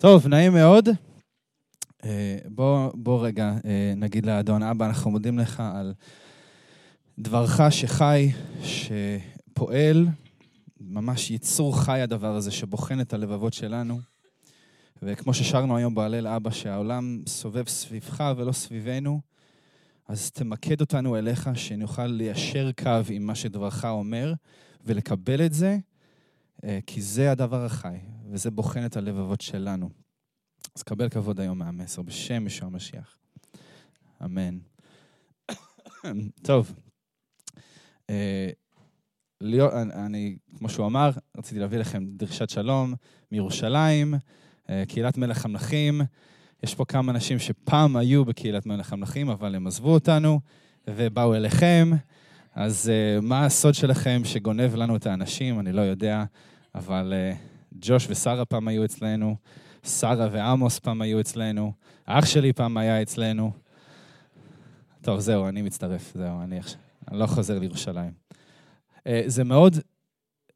טוב, נעים מאוד. אה, בוא, בוא רגע אה, נגיד לאדון אבא, אנחנו מודים לך על דברך שחי, שפועל, ממש יצור חי הדבר הזה, שבוחן את הלבבות שלנו. וכמו ששרנו היום בהלל אבא, שהעולם סובב סביבך ולא סביבנו, אז תמקד אותנו אליך, שנוכל ליישר קו עם מה שדברך אומר, ולקבל את זה, אה, כי זה הדבר החי, וזה בוחן את הלבבות שלנו. אז קבל כבוד היום מהמסר, בשם ישוע המשיח. אמן. טוב, אה, ליאור, אני, כמו שהוא אמר, רציתי להביא לכם דרישת שלום מירושלים, אה, קהילת מלך המלכים. יש פה כמה אנשים שפעם היו בקהילת מלך המלכים, אבל הם עזבו אותנו ובאו אליכם. אז uh, מה הסוד שלכם שגונב לנו את האנשים? אני לא יודע, אבל uh, ג'וש ושרה פעם היו אצלנו, שרה ועמוס פעם היו אצלנו, אח שלי פעם היה אצלנו. טוב, זהו, אני מצטרף, זהו, אני עכשיו, אני לא חוזר לירושלים. Uh, זה מאוד,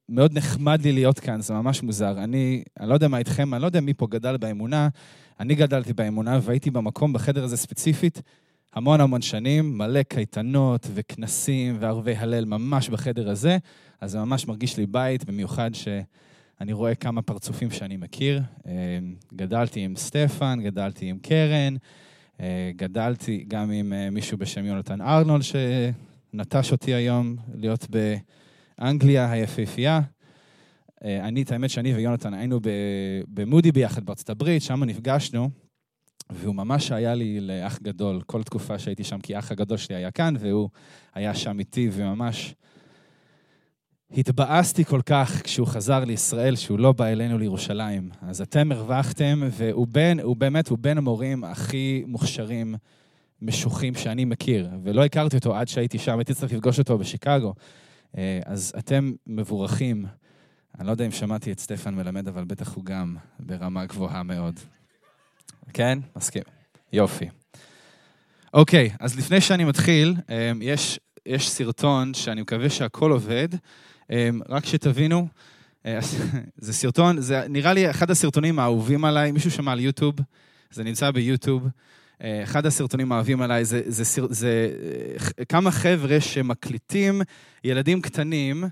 מאוד נחמד לי להיות כאן, זה ממש מוזר. אני, אני לא יודע מה איתכם, אני לא יודע מי פה גדל באמונה, אני גדלתי באמונה והייתי במקום, בחדר הזה ספציפית, המון המון שנים, מלא קייטנות וכנסים וערבי הלל ממש בחדר הזה, אז זה ממש מרגיש לי בית, במיוחד שאני רואה כמה פרצופים שאני מכיר. אה, גדלתי עם סטפן, גדלתי עם קרן, אה, גדלתי גם עם אה, מישהו בשם יונתן ארנולד, שנטש אותי היום להיות באנגליה היפהפייה. אני, את האמת שאני ויונתן היינו במודי ביחד בארצות הברית, שם נפגשנו. והוא ממש היה לי לאח גדול, כל תקופה שהייתי שם, כי האח הגדול שלי היה כאן, והוא היה שם איתי, וממש התבאסתי כל כך כשהוא חזר לישראל, שהוא לא בא אלינו לירושלים. אז אתם הרווחתם, והוא בן, הוא באמת, הוא בין המורים הכי מוכשרים, משוחים שאני מכיר, ולא הכרתי אותו עד שהייתי שם, הייתי צריך לפגוש אותו בשיקגו. אה, אז אתם מבורכים. אני לא יודע אם שמעתי את סטפן מלמד, אבל בטח הוא גם ברמה גבוהה מאוד. כן? מסכים. יופי. אוקיי, אז לפני שאני מתחיל, אמ, יש, יש סרטון שאני מקווה שהכל עובד. אמ, רק שתבינו, אה, זה סרטון, זה נראה לי אחד הסרטונים האהובים עליי, מישהו שמע על יוטיוב, זה נמצא ביוטיוב. אה, אחד הסרטונים האהובים עליי זה, זה, זה, זה אה, כמה חבר'ה שמקליטים ילדים קטנים,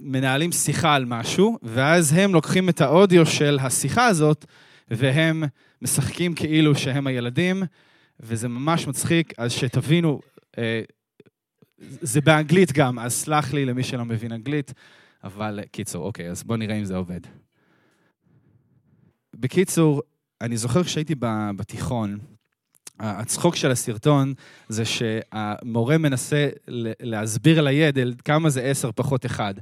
מנהלים שיחה על משהו, ואז הם לוקחים את האודיו של השיחה הזאת והם משחקים כאילו שהם הילדים, וזה ממש מצחיק, אז שתבינו, זה באנגלית גם, אז סלח לי למי שלא מבין אנגלית, אבל קיצור, אוקיי, אז בואו נראה אם זה עובד. בקיצור, אני זוכר כשהייתי בתיכון, הצחוק של הסרטון זה שהמורה מנסה להסביר לילד כמה זה עשר פחות אחד,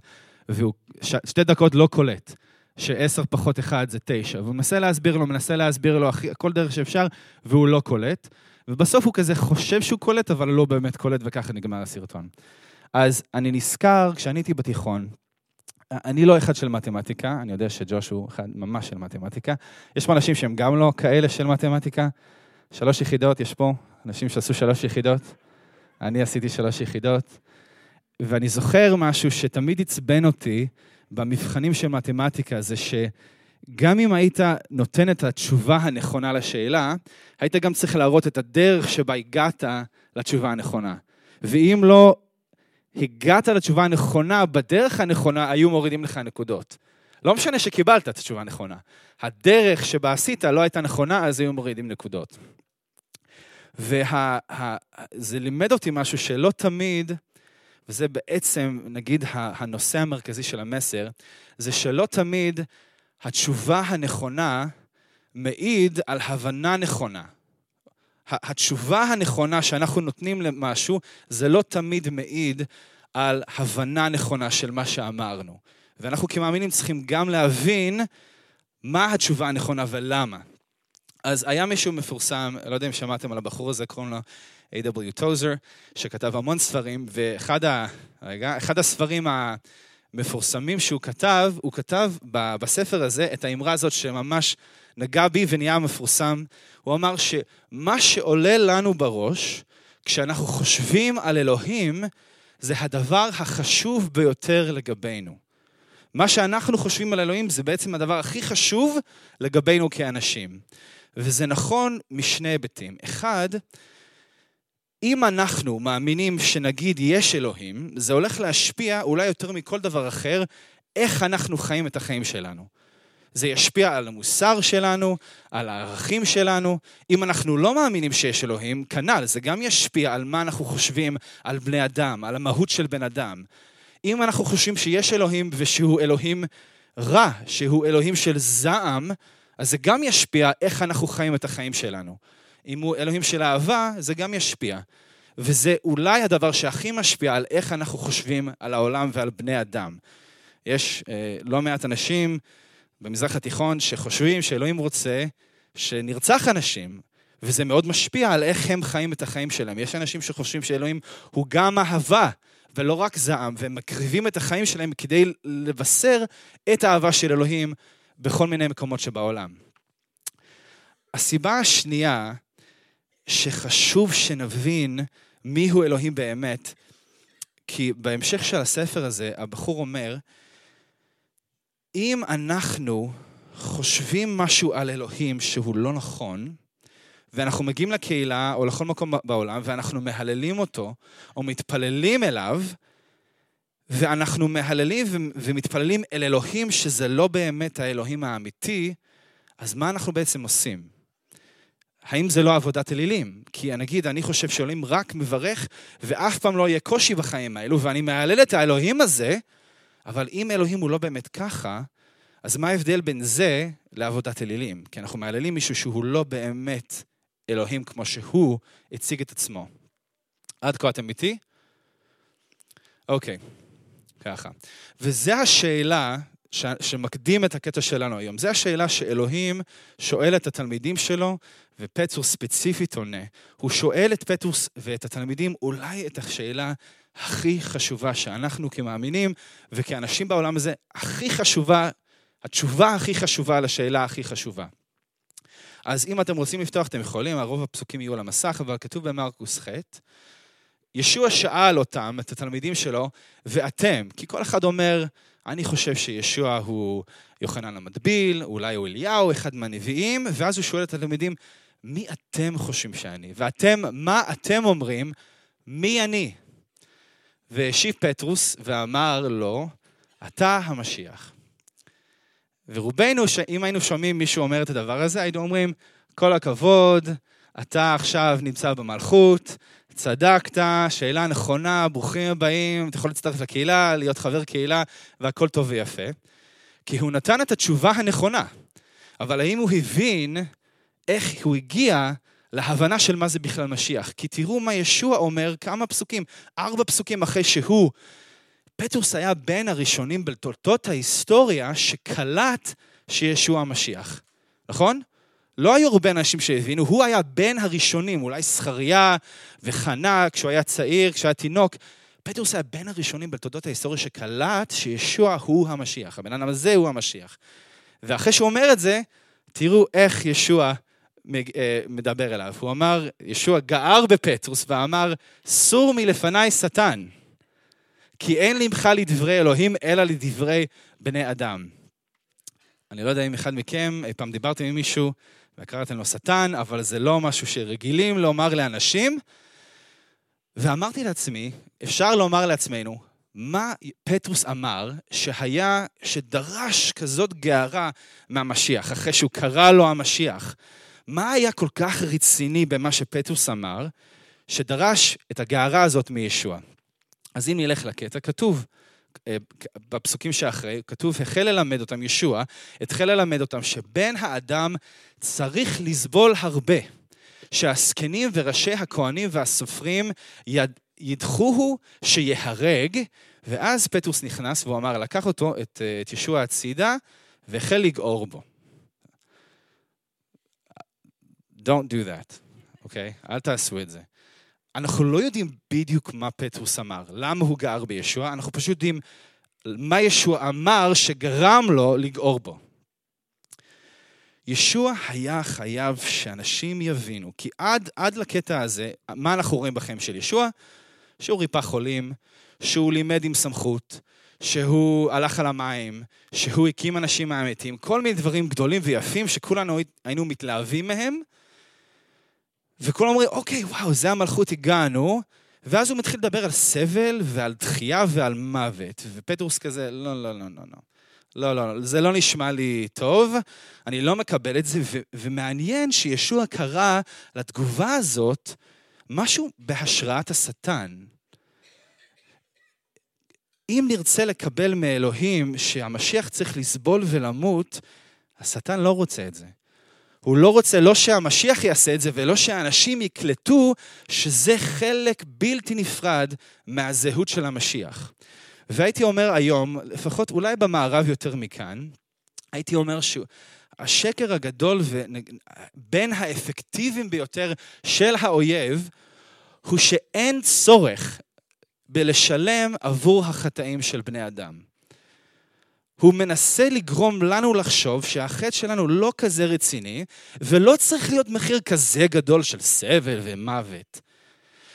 והוא שתי דקות לא קולט. שעשר פחות אחד זה תשע, והוא מנסה להסביר לו, מנסה להסביר לו כל דרך שאפשר, והוא לא קולט. ובסוף הוא כזה חושב שהוא קולט, אבל לא באמת קולט, וככה נגמר הסרטון. אז אני נזכר, כשאני הייתי בתיכון, אני לא אחד של מתמטיקה, אני יודע שג'וש הוא אחד ממש של מתמטיקה. יש פה אנשים שהם גם לא כאלה של מתמטיקה. שלוש יחידות, יש פה אנשים שעשו שלוש יחידות. אני עשיתי שלוש יחידות. ואני זוכר משהו שתמיד עצבן אותי, במבחנים של מתמטיקה זה שגם אם היית נותן את התשובה הנכונה לשאלה, היית גם צריך להראות את הדרך שבה הגעת לתשובה הנכונה. ואם לא הגעת לתשובה הנכונה בדרך הנכונה, היו מורידים לך נקודות. לא משנה שקיבלת את התשובה הנכונה. הדרך שבה עשית לא הייתה נכונה, אז היו מורידים נקודות. וזה לימד אותי משהו שלא תמיד וזה בעצם, נגיד, הנושא המרכזי של המסר, זה שלא תמיד התשובה הנכונה מעיד על הבנה נכונה. התשובה הנכונה שאנחנו נותנים למשהו, זה לא תמיד מעיד על הבנה נכונה של מה שאמרנו. ואנחנו כמאמינים צריכים גם להבין מה התשובה הנכונה ולמה. אז היה מישהו מפורסם, לא יודע אם שמעתם על הבחור הזה, קוראים לו A.W. טוזר, שכתב המון ספרים, ואחד ה... רגע, אחד הספרים המפורסמים שהוא כתב, הוא כתב בספר הזה את האמרה הזאת שממש נגע בי ונהיה מפורסם. הוא אמר שמה שעולה לנו בראש, כשאנחנו חושבים על אלוהים, זה הדבר החשוב ביותר לגבינו. מה שאנחנו חושבים על אלוהים זה בעצם הדבר הכי חשוב לגבינו כאנשים. וזה נכון משני היבטים. אחד, אם אנחנו מאמינים שנגיד יש אלוהים, זה הולך להשפיע אולי יותר מכל דבר אחר, איך אנחנו חיים את החיים שלנו. זה ישפיע על המוסר שלנו, על הערכים שלנו. אם אנחנו לא מאמינים שיש אלוהים, כנ"ל, זה גם ישפיע על מה אנחנו חושבים על בני אדם, על המהות של בן אדם. אם אנחנו חושבים שיש אלוהים ושהוא אלוהים רע, שהוא אלוהים של זעם, אז זה גם ישפיע איך אנחנו חיים את החיים שלנו. אם הוא אלוהים של אהבה, זה גם ישפיע. וזה אולי הדבר שהכי משפיע על איך אנחנו חושבים על העולם ועל בני אדם. יש אה, לא מעט אנשים במזרח התיכון שחושבים שאלוהים רוצה שנרצח אנשים, וזה מאוד משפיע על איך הם חיים את החיים שלהם. יש אנשים שחושבים שאלוהים הוא גם אהבה, ולא רק זעם, והם מקריבים את החיים שלהם כדי לבשר את האהבה של אלוהים בכל מיני מקומות שבעולם. הסיבה השנייה שחשוב שנבין מיהו אלוהים באמת, כי בהמשך של הספר הזה, הבחור אומר, אם אנחנו חושבים משהו על אלוהים שהוא לא נכון, ואנחנו מגיעים לקהילה או לכל מקום בעולם ואנחנו מהללים אותו או מתפללים אליו, ואנחנו מהללים ומתפללים אל אלוהים שזה לא באמת האלוהים האמיתי, אז מה אנחנו בעצם עושים? האם זה לא עבודת אלילים? כי נגיד, אני חושב שאלוהים רק מברך, ואף פעם לא יהיה קושי בחיים האלו, ואני מהלל את האלוהים הזה, אבל אם אלוהים הוא לא באמת ככה, אז מה ההבדל בין זה לעבודת אלילים? כי אנחנו מהללים מישהו שהוא לא באמת אלוהים כמו שהוא הציג את עצמו. עד כה אתם איתי? אוקיי, ככה. וזו השאלה ש... שמקדים את הקטע שלנו היום. זו השאלה שאלוהים שואל את התלמידים שלו, ופטרוס ספציפית עונה. הוא שואל את פטרוס ואת התלמידים אולי את השאלה הכי חשובה שאנחנו כמאמינים וכאנשים בעולם הזה, הכי חשובה, התשובה הכי חשובה לשאלה הכי חשובה. אז אם אתם רוצים לפתוח, אתם יכולים, הרוב הפסוקים יהיו על המסך, אבל כתוב במרקוס ח', ישוע שאל אותם, את התלמידים שלו, ואתם, כי כל אחד אומר, אני חושב שישוע הוא יוחנן המטביל, אולי הוא אליהו, אחד מהנביאים, ואז הוא שואל את התלמידים, מי אתם חושבים שאני? ואתם, מה אתם אומרים, מי אני? והשיב פטרוס ואמר לו, אתה המשיח. ורובנו, אם היינו שומעים מישהו אומר את הדבר הזה, היינו אומרים, כל הכבוד, אתה עכשיו נמצא במלכות, צדקת, שאלה נכונה, ברוכים הבאים, אתה יכול להצטרף לקהילה, להיות חבר קהילה, והכל טוב ויפה. כי הוא נתן את התשובה הנכונה. אבל האם הוא הבין איך הוא הגיע להבנה של מה זה בכלל משיח? כי תראו מה ישוע אומר כמה פסוקים, ארבע פסוקים אחרי שהוא פטרוס היה בין הראשונים בתולדות ההיסטוריה שקלט שישוע המשיח, נכון? לא היו הרבה אנשים שהבינו, הוא היה בין הראשונים, אולי זכריה וחנה כשהוא היה צעיר, כשהוא היה תינוק. פטרוס היה בין הראשונים בתולדות ההיסטוריה שקלט שישוע הוא המשיח, הבן אדם הזה הוא המשיח. ואחרי שהוא אומר את זה, תראו איך ישוע אה, מדבר אליו. הוא אמר, ישוע גער בפטרוס ואמר, סור מלפניי שטן. כי אין לימך לדברי אלוהים, אלא לדברי בני אדם. אני לא יודע אם אחד מכם, אי פעם דיברתם עם מישהו וקראתם לו שטן, אבל זה לא משהו שרגילים לומר לאנשים. ואמרתי לעצמי, אפשר לומר לעצמנו, מה פטרוס אמר שהיה, שדרש כזאת גארה מהמשיח, אחרי שהוא קרא לו המשיח? מה היה כל כך רציני במה שפטרוס אמר, שדרש את הגארה הזאת מישוע? אז אם נלך לקטע, כתוב, בפסוקים שאחרי, כתוב, החל ללמד אותם ישוע, התחיל ללמד אותם שבן האדם צריך לסבול הרבה, שהזקנים וראשי הכהנים והסופרים יד, ידחוהו שיהרג, ואז פטרוס נכנס והוא אמר, לקח אותו, את, אה, את ישוע הצידה, והחל לגעור בו. Don't do that, אוקיי? Okay? אל תעשו את זה. אנחנו לא יודעים בדיוק מה פטרוס אמר, למה הוא גער בישוע, אנחנו פשוט יודעים מה ישוע אמר שגרם לו לגעור בו. ישוע היה חייב שאנשים יבינו, כי עד, עד לקטע הזה, מה אנחנו רואים בחיים של ישוע? שהוא ריפא חולים, שהוא לימד עם סמכות, שהוא הלך על המים, שהוא הקים אנשים מהמתים, כל מיני דברים גדולים ויפים שכולנו היינו מתלהבים מהם, וכולם אומרים, אוקיי, וואו, זה המלכות הגענו, ואז הוא מתחיל לדבר על סבל ועל דחייה ועל מוות, ופטרוס כזה, לא, לא, לא, לא, לא. לא, לא, זה לא נשמע לי טוב, אני לא מקבל את זה, ו- ומעניין שישוע קרא לתגובה הזאת משהו בהשראת השטן. אם נרצה לקבל מאלוהים שהמשיח צריך לסבול ולמות, השטן לא רוצה את זה. הוא לא רוצה לא שהמשיח יעשה את זה ולא שהאנשים יקלטו שזה חלק בלתי נפרד מהזהות של המשיח. והייתי אומר היום, לפחות אולי במערב יותר מכאן, הייתי אומר שהשקר הגדול בין האפקטיביים ביותר של האויב, הוא שאין צורך בלשלם עבור החטאים של בני אדם. הוא מנסה לגרום לנו לחשוב שהחטא שלנו לא כזה רציני, ולא צריך להיות מחיר כזה גדול של סבל ומוות.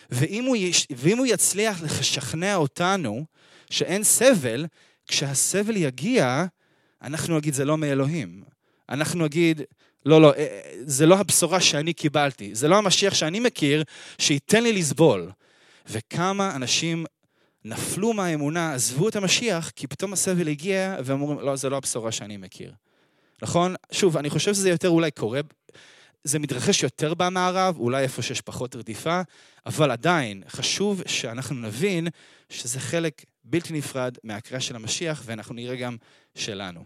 ואם הוא, יש, ואם הוא יצליח לשכנע אותנו שאין סבל, כשהסבל יגיע, אנחנו נגיד, זה לא מאלוהים. אנחנו נגיד, לא, לא, אה, זה לא הבשורה שאני קיבלתי, זה לא המשיח שאני מכיר, שייתן לי לסבול. וכמה אנשים נפלו מהאמונה, עזבו את המשיח, כי פתאום הסבל הגיע, ואומרים, לא, זה לא הבשורה שאני מכיר. נכון? שוב, אני חושב שזה יותר אולי קורה, זה מתרחש יותר במערב, אולי איפה שיש פחות רדיפה, אבל עדיין, חשוב שאנחנו נבין שזה חלק בלתי נפרד מהקריאה של המשיח, ואנחנו נראה גם שלנו.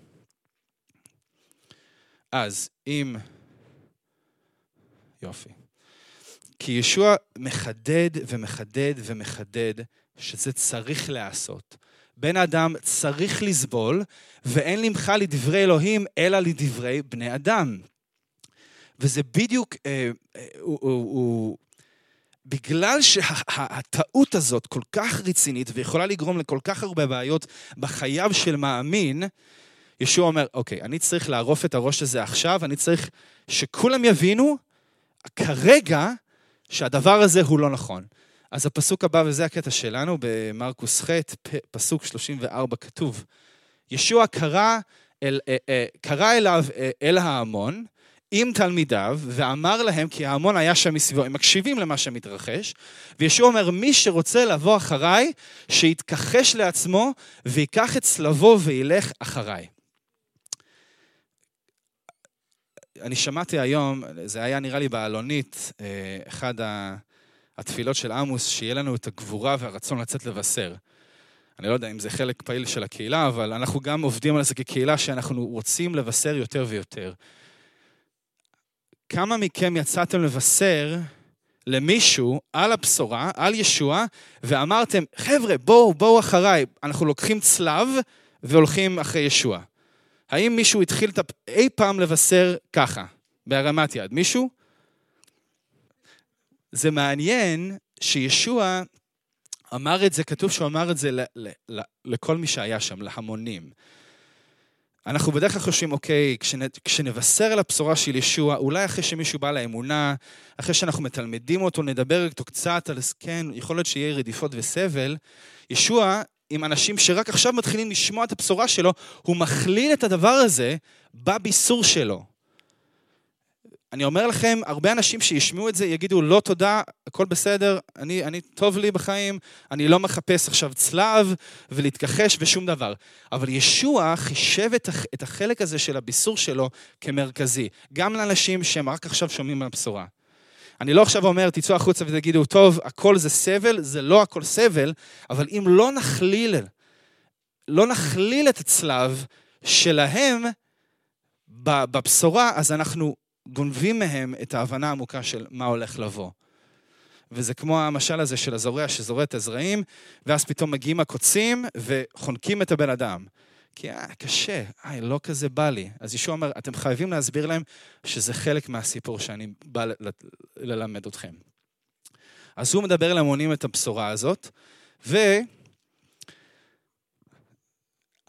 אז אם... יופי. כי ישוע מחדד ומחדד ומחדד שזה צריך להיעשות. בן אדם צריך לסבול, ואין למך לדברי אלוהים, אלא לדברי בני אדם. וזה בדיוק, אה, אה, הוא, הוא, הוא, בגלל שהטעות הזאת כל כך רצינית ויכולה לגרום לכל כך הרבה בעיות בחייו של מאמין, ישוע אומר, אוקיי, אני צריך לערוף את הראש הזה עכשיו, אני צריך שכולם יבינו כרגע שהדבר הזה הוא לא נכון. אז הפסוק הבא, וזה הקטע שלנו, במרקוס ח', פסוק 34 כתוב, ישוע קרא, אל, אה, אה, קרא אליו אה, אל ההמון, עם תלמידיו, ואמר להם, כי ההמון היה שם מסביבו, הם מקשיבים למה שמתרחש, וישוע אומר, מי שרוצה לבוא אחריי, שיתכחש לעצמו, ויקח את צלבו וילך אחריי. אני שמעתי היום, זה היה נראה לי בעלונית, אחד התפילות של עמוס, שיהיה לנו את הגבורה והרצון לצאת לבשר. אני לא יודע אם זה חלק פעיל של הקהילה, אבל אנחנו גם עובדים על זה כקהילה שאנחנו רוצים לבשר יותר ויותר. כמה מכם יצאתם לבשר למישהו על הבשורה, על ישוע, ואמרתם, חבר'ה, בואו, בואו אחריי, אנחנו לוקחים צלב והולכים אחרי ישוע. האם מישהו התחיל אי פעם לבשר ככה, בהרמת יד? מישהו? זה מעניין שישוע אמר את זה, כתוב שהוא אמר את זה ל, ל, ל, לכל מי שהיה שם, להמונים. אנחנו בדרך כלל חושבים, אוקיי, כשנ, כשנבשר על הבשורה של ישוע, אולי אחרי שמישהו בא לאמונה, אחרי שאנחנו מתלמדים אותו, נדבר איתו קצת על, כן, יכול להיות שיהיה רדיפות וסבל, ישוע, עם אנשים שרק עכשיו מתחילים לשמוע את הבשורה שלו, הוא מכליל את הדבר הזה בביסור שלו. אני אומר לכם, הרבה אנשים שישמעו את זה יגידו, לא תודה, הכל בסדר, אני, אני טוב לי בחיים, אני לא מחפש עכשיו צלב ולהתכחש ושום דבר. אבל ישוע חישב את החלק הזה של הביסור שלו כמרכזי, גם לאנשים שהם רק עכשיו שומעים מהבשורה. אני לא עכשיו אומר, תצאו החוצה ותגידו, טוב, הכל זה סבל, זה לא הכל סבל, אבל אם לא נכליל, לא נכליל את הצלב שלהם בבשורה, אז אנחנו גונבים מהם את ההבנה העמוקה של מה הולך לבוא. וזה כמו המשל הזה של הזורע שזורע את הזרעים, ואז פתאום מגיעים הקוצים וחונקים את הבן אדם. כי אה, קשה, אה, לא כזה בא לי. אז ישוע אומר, אתם חייבים להסביר להם שזה חלק מהסיפור שאני בא ללמד אתכם. אז הוא מדבר להמונים את הבשורה הזאת, ו...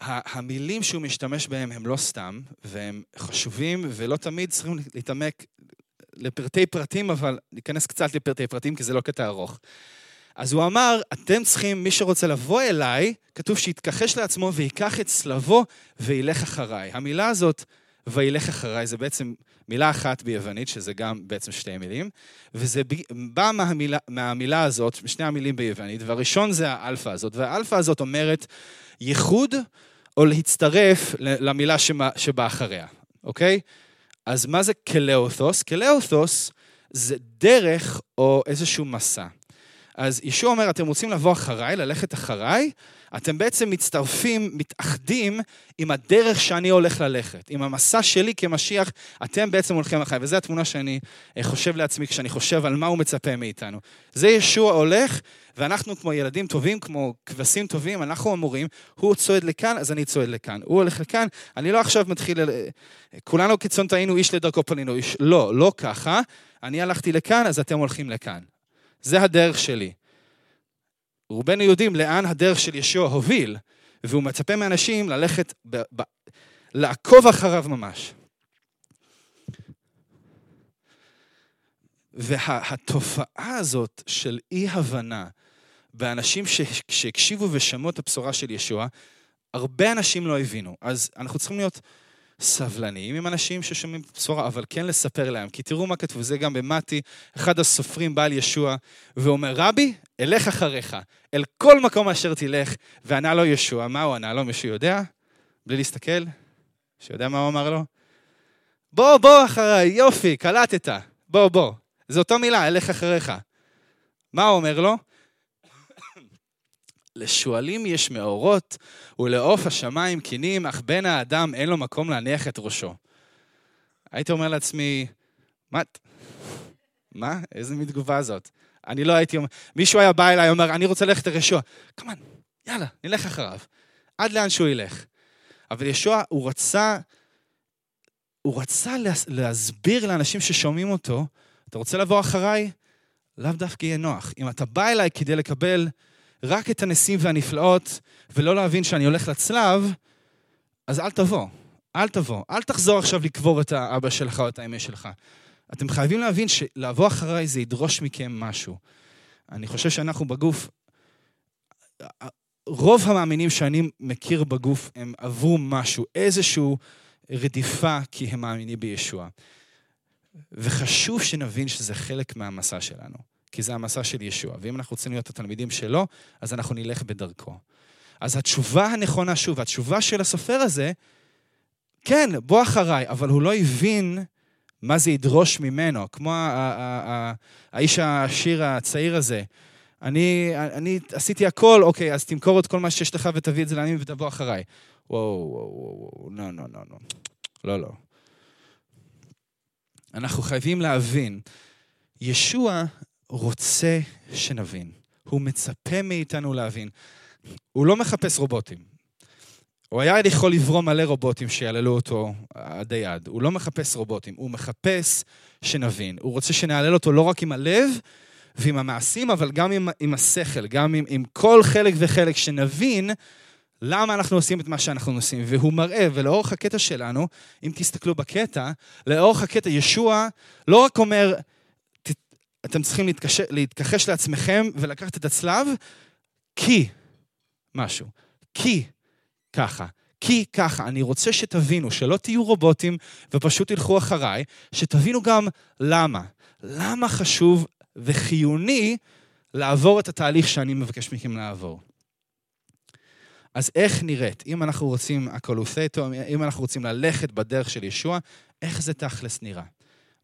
המילים שהוא משתמש בהם הם לא סתם, והם חשובים, ולא תמיד צריכים להתעמק לפרטי פרטים, אבל ניכנס קצת לפרטי פרטים, כי זה לא קטע ארוך. אז הוא אמר, אתם צריכים, מי שרוצה לבוא אליי, כתוב שיתכחש לעצמו ויקח את צלבו וילך אחריי. המילה הזאת, וילך אחריי, זה בעצם מילה אחת ביוונית, שזה גם בעצם שתי מילים, וזה בא מהמילה, מהמילה הזאת, שני המילים ביוונית, והראשון זה האלפא הזאת, והאלפא הזאת אומרת ייחוד או להצטרף למילה שבאה אחריה, אוקיי? אז מה זה κέλευθος? κέλευθος זה דרך או איזשהו מסע. אז ישוע אומר, אתם רוצים לבוא אחריי, ללכת אחריי, אתם בעצם מצטרפים, מתאחדים עם הדרך שאני הולך ללכת. עם המסע שלי כמשיח, אתם בעצם הולכים אחריי. וזו התמונה שאני אה, חושב לעצמי כשאני חושב על מה הוא מצפה מאיתנו. זה ישוע הולך, ואנחנו כמו ילדים טובים, כמו כבשים טובים, אנחנו אמורים, הוא צועד לכאן, אז אני צועד לכאן. הוא הולך לכאן, אני לא עכשיו מתחיל... כולנו כצאן טעינו, איש לדרכו פנינו, איש... לא, לא ככה. אני הלכתי לכאן, אז אתם הולכים לכאן. זה הדרך שלי. רובנו יודעים לאן הדרך של ישוע הוביל, והוא מצפה מאנשים ללכת, ב, ב, לעקוב אחריו ממש. והתופעה הזאת של אי-הבנה באנשים שהקשיבו ושמעו את הבשורה של ישוע, הרבה אנשים לא הבינו. אז אנחנו צריכים להיות סבלניים עם אנשים ששומעים את הבשורה, אבל כן לספר להם. כי תראו מה כתבו, זה גם במתי, אחד הסופרים בא על ישוע, ואומר, רבי, אלך אחריך, אל כל מקום אשר תלך, וענה לו ישוע. מה הוא ענה לו? מישהו יודע? בלי להסתכל? שיודע מה הוא אמר לו? בוא, בוא אחריי, יופי, קלטת. בוא, בוא. זו אותו מילה, אלך אחריך. מה הוא אומר לו? לשועלים יש מאורות, ולעוף השמיים קינים, אך בן האדם אין לו מקום להניח את ראשו. הייתי אומר לעצמי, מה? מה? איזה מין תגובה זאת? אני לא הייתי אומר... מישהו היה בא אליי, אומר, אני רוצה ללכת לישוע. כמובן, יאללה, נלך אחריו. עד לאן שהוא ילך. אבל ישוע, הוא רצה... הוא רצה להסביר לאנשים ששומעים אותו, אתה רוצה לבוא אחריי? לאו דווקא יהיה נוח. אם אתה בא אליי כדי לקבל רק את הניסים והנפלאות, ולא להבין שאני הולך לצלב, אז אל תבוא. אל תבוא. אל תחזור עכשיו לקבור את האבא שלך או את האמא שלך. אתם חייבים להבין שלבוא אחריי זה ידרוש מכם משהו. אני חושב שאנחנו בגוף, רוב המאמינים שאני מכיר בגוף, הם עברו משהו, איזושהי רדיפה, כי הם מאמינים בישוע. וחשוב שנבין שזה חלק מהמסע שלנו. כי זה המסע של ישוע. ואם אנחנו רוצים להיות התלמידים שלו, אז אנחנו נלך בדרכו. אז התשובה הנכונה, שוב, התשובה של הסופר הזה, כן, בוא אחריי, אבל הוא לא הבין מה זה ידרוש ממנו, כמו האיש העשיר הצעיר הזה. אני, אני עשיתי הכל, אוקיי, אז תמכור את כל מה שיש לך ותביא את זה לעניים ותבוא אחריי. וואו, וואו, וואו, לא, לא, לא, לא. לא, לא. אנחנו חייבים להבין, ישוע רוצה שנבין. הוא מצפה מאיתנו להבין. הוא לא מחפש רובוטים. הוא היה יכול לברום מלא רובוטים שיעללו אותו עד היד. הוא לא מחפש רובוטים, הוא מחפש שנבין. הוא רוצה שנעלל אותו לא רק עם הלב ועם המעשים, אבל גם עם, עם השכל, גם עם, עם כל חלק וחלק, שנבין למה אנחנו עושים את מה שאנחנו עושים. והוא מראה, ולאורך הקטע שלנו, אם תסתכלו בקטע, לאורך הקטע ישוע לא רק אומר, אתם צריכים להתקש... להתכחש לעצמכם ולקחת את הצלב, כי משהו. כי ככה. כי ככה, אני רוצה שתבינו, שלא תהיו רובוטים ופשוט תלכו אחריי, שתבינו גם למה. למה חשוב וחיוני לעבור את התהליך שאני מבקש מכם לעבור. אז איך נראית, אם אנחנו רוצים הקולותטו, אם אנחנו רוצים ללכת בדרך של ישוע, איך זה תכלס נראה?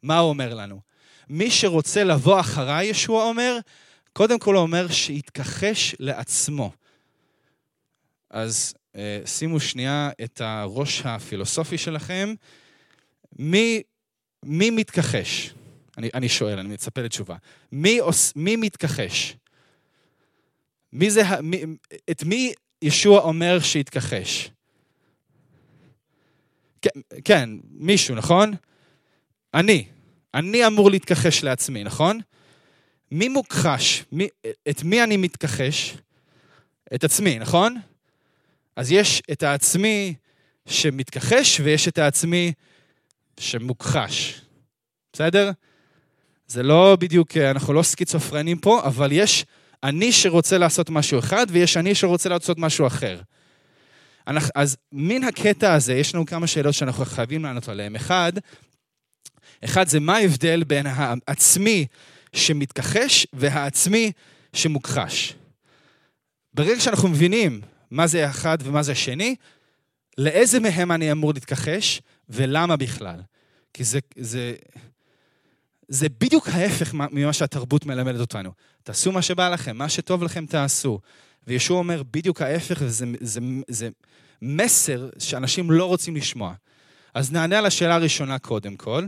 מה הוא אומר לנו? מי שרוצה לבוא אחריי, ישוע אומר, קודם כל הוא אומר שיתכחש לעצמו. אז אה, שימו שנייה את הראש הפילוסופי שלכם. מי, מי מתכחש? אני, אני שואל, אני מצפה לתשובה. מי, עוש, מי מתכחש? מי זה, מי, את מי ישוע אומר שיתכחש? כן, כן, מישהו, נכון? אני. אני אמור להתכחש לעצמי, נכון? מי מוכחש? מי, את מי אני מתכחש? את עצמי, נכון? אז יש את העצמי שמתכחש ויש את העצמי שמוכחש. בסדר? זה לא בדיוק, אנחנו לא סקיצופרנים פה, אבל יש אני שרוצה לעשות משהו אחד, ויש אני שרוצה לעשות משהו אחר. אז מן הקטע הזה, יש לנו כמה שאלות שאנחנו חייבים לענות עליהן. אחד, אחד זה מה ההבדל בין העצמי שמתכחש והעצמי שמוכחש. ברגע שאנחנו מבינים מה זה האחד ומה זה השני, לאיזה מהם אני אמור להתכחש ולמה בכלל. כי זה, זה, זה בדיוק ההפך ממה שהתרבות מלמדת אותנו. תעשו מה שבא לכם, מה שטוב לכם תעשו. וישוע אומר בדיוק ההפך, וזה זה, זה מסר שאנשים לא רוצים לשמוע. אז נענה על השאלה הראשונה קודם כל.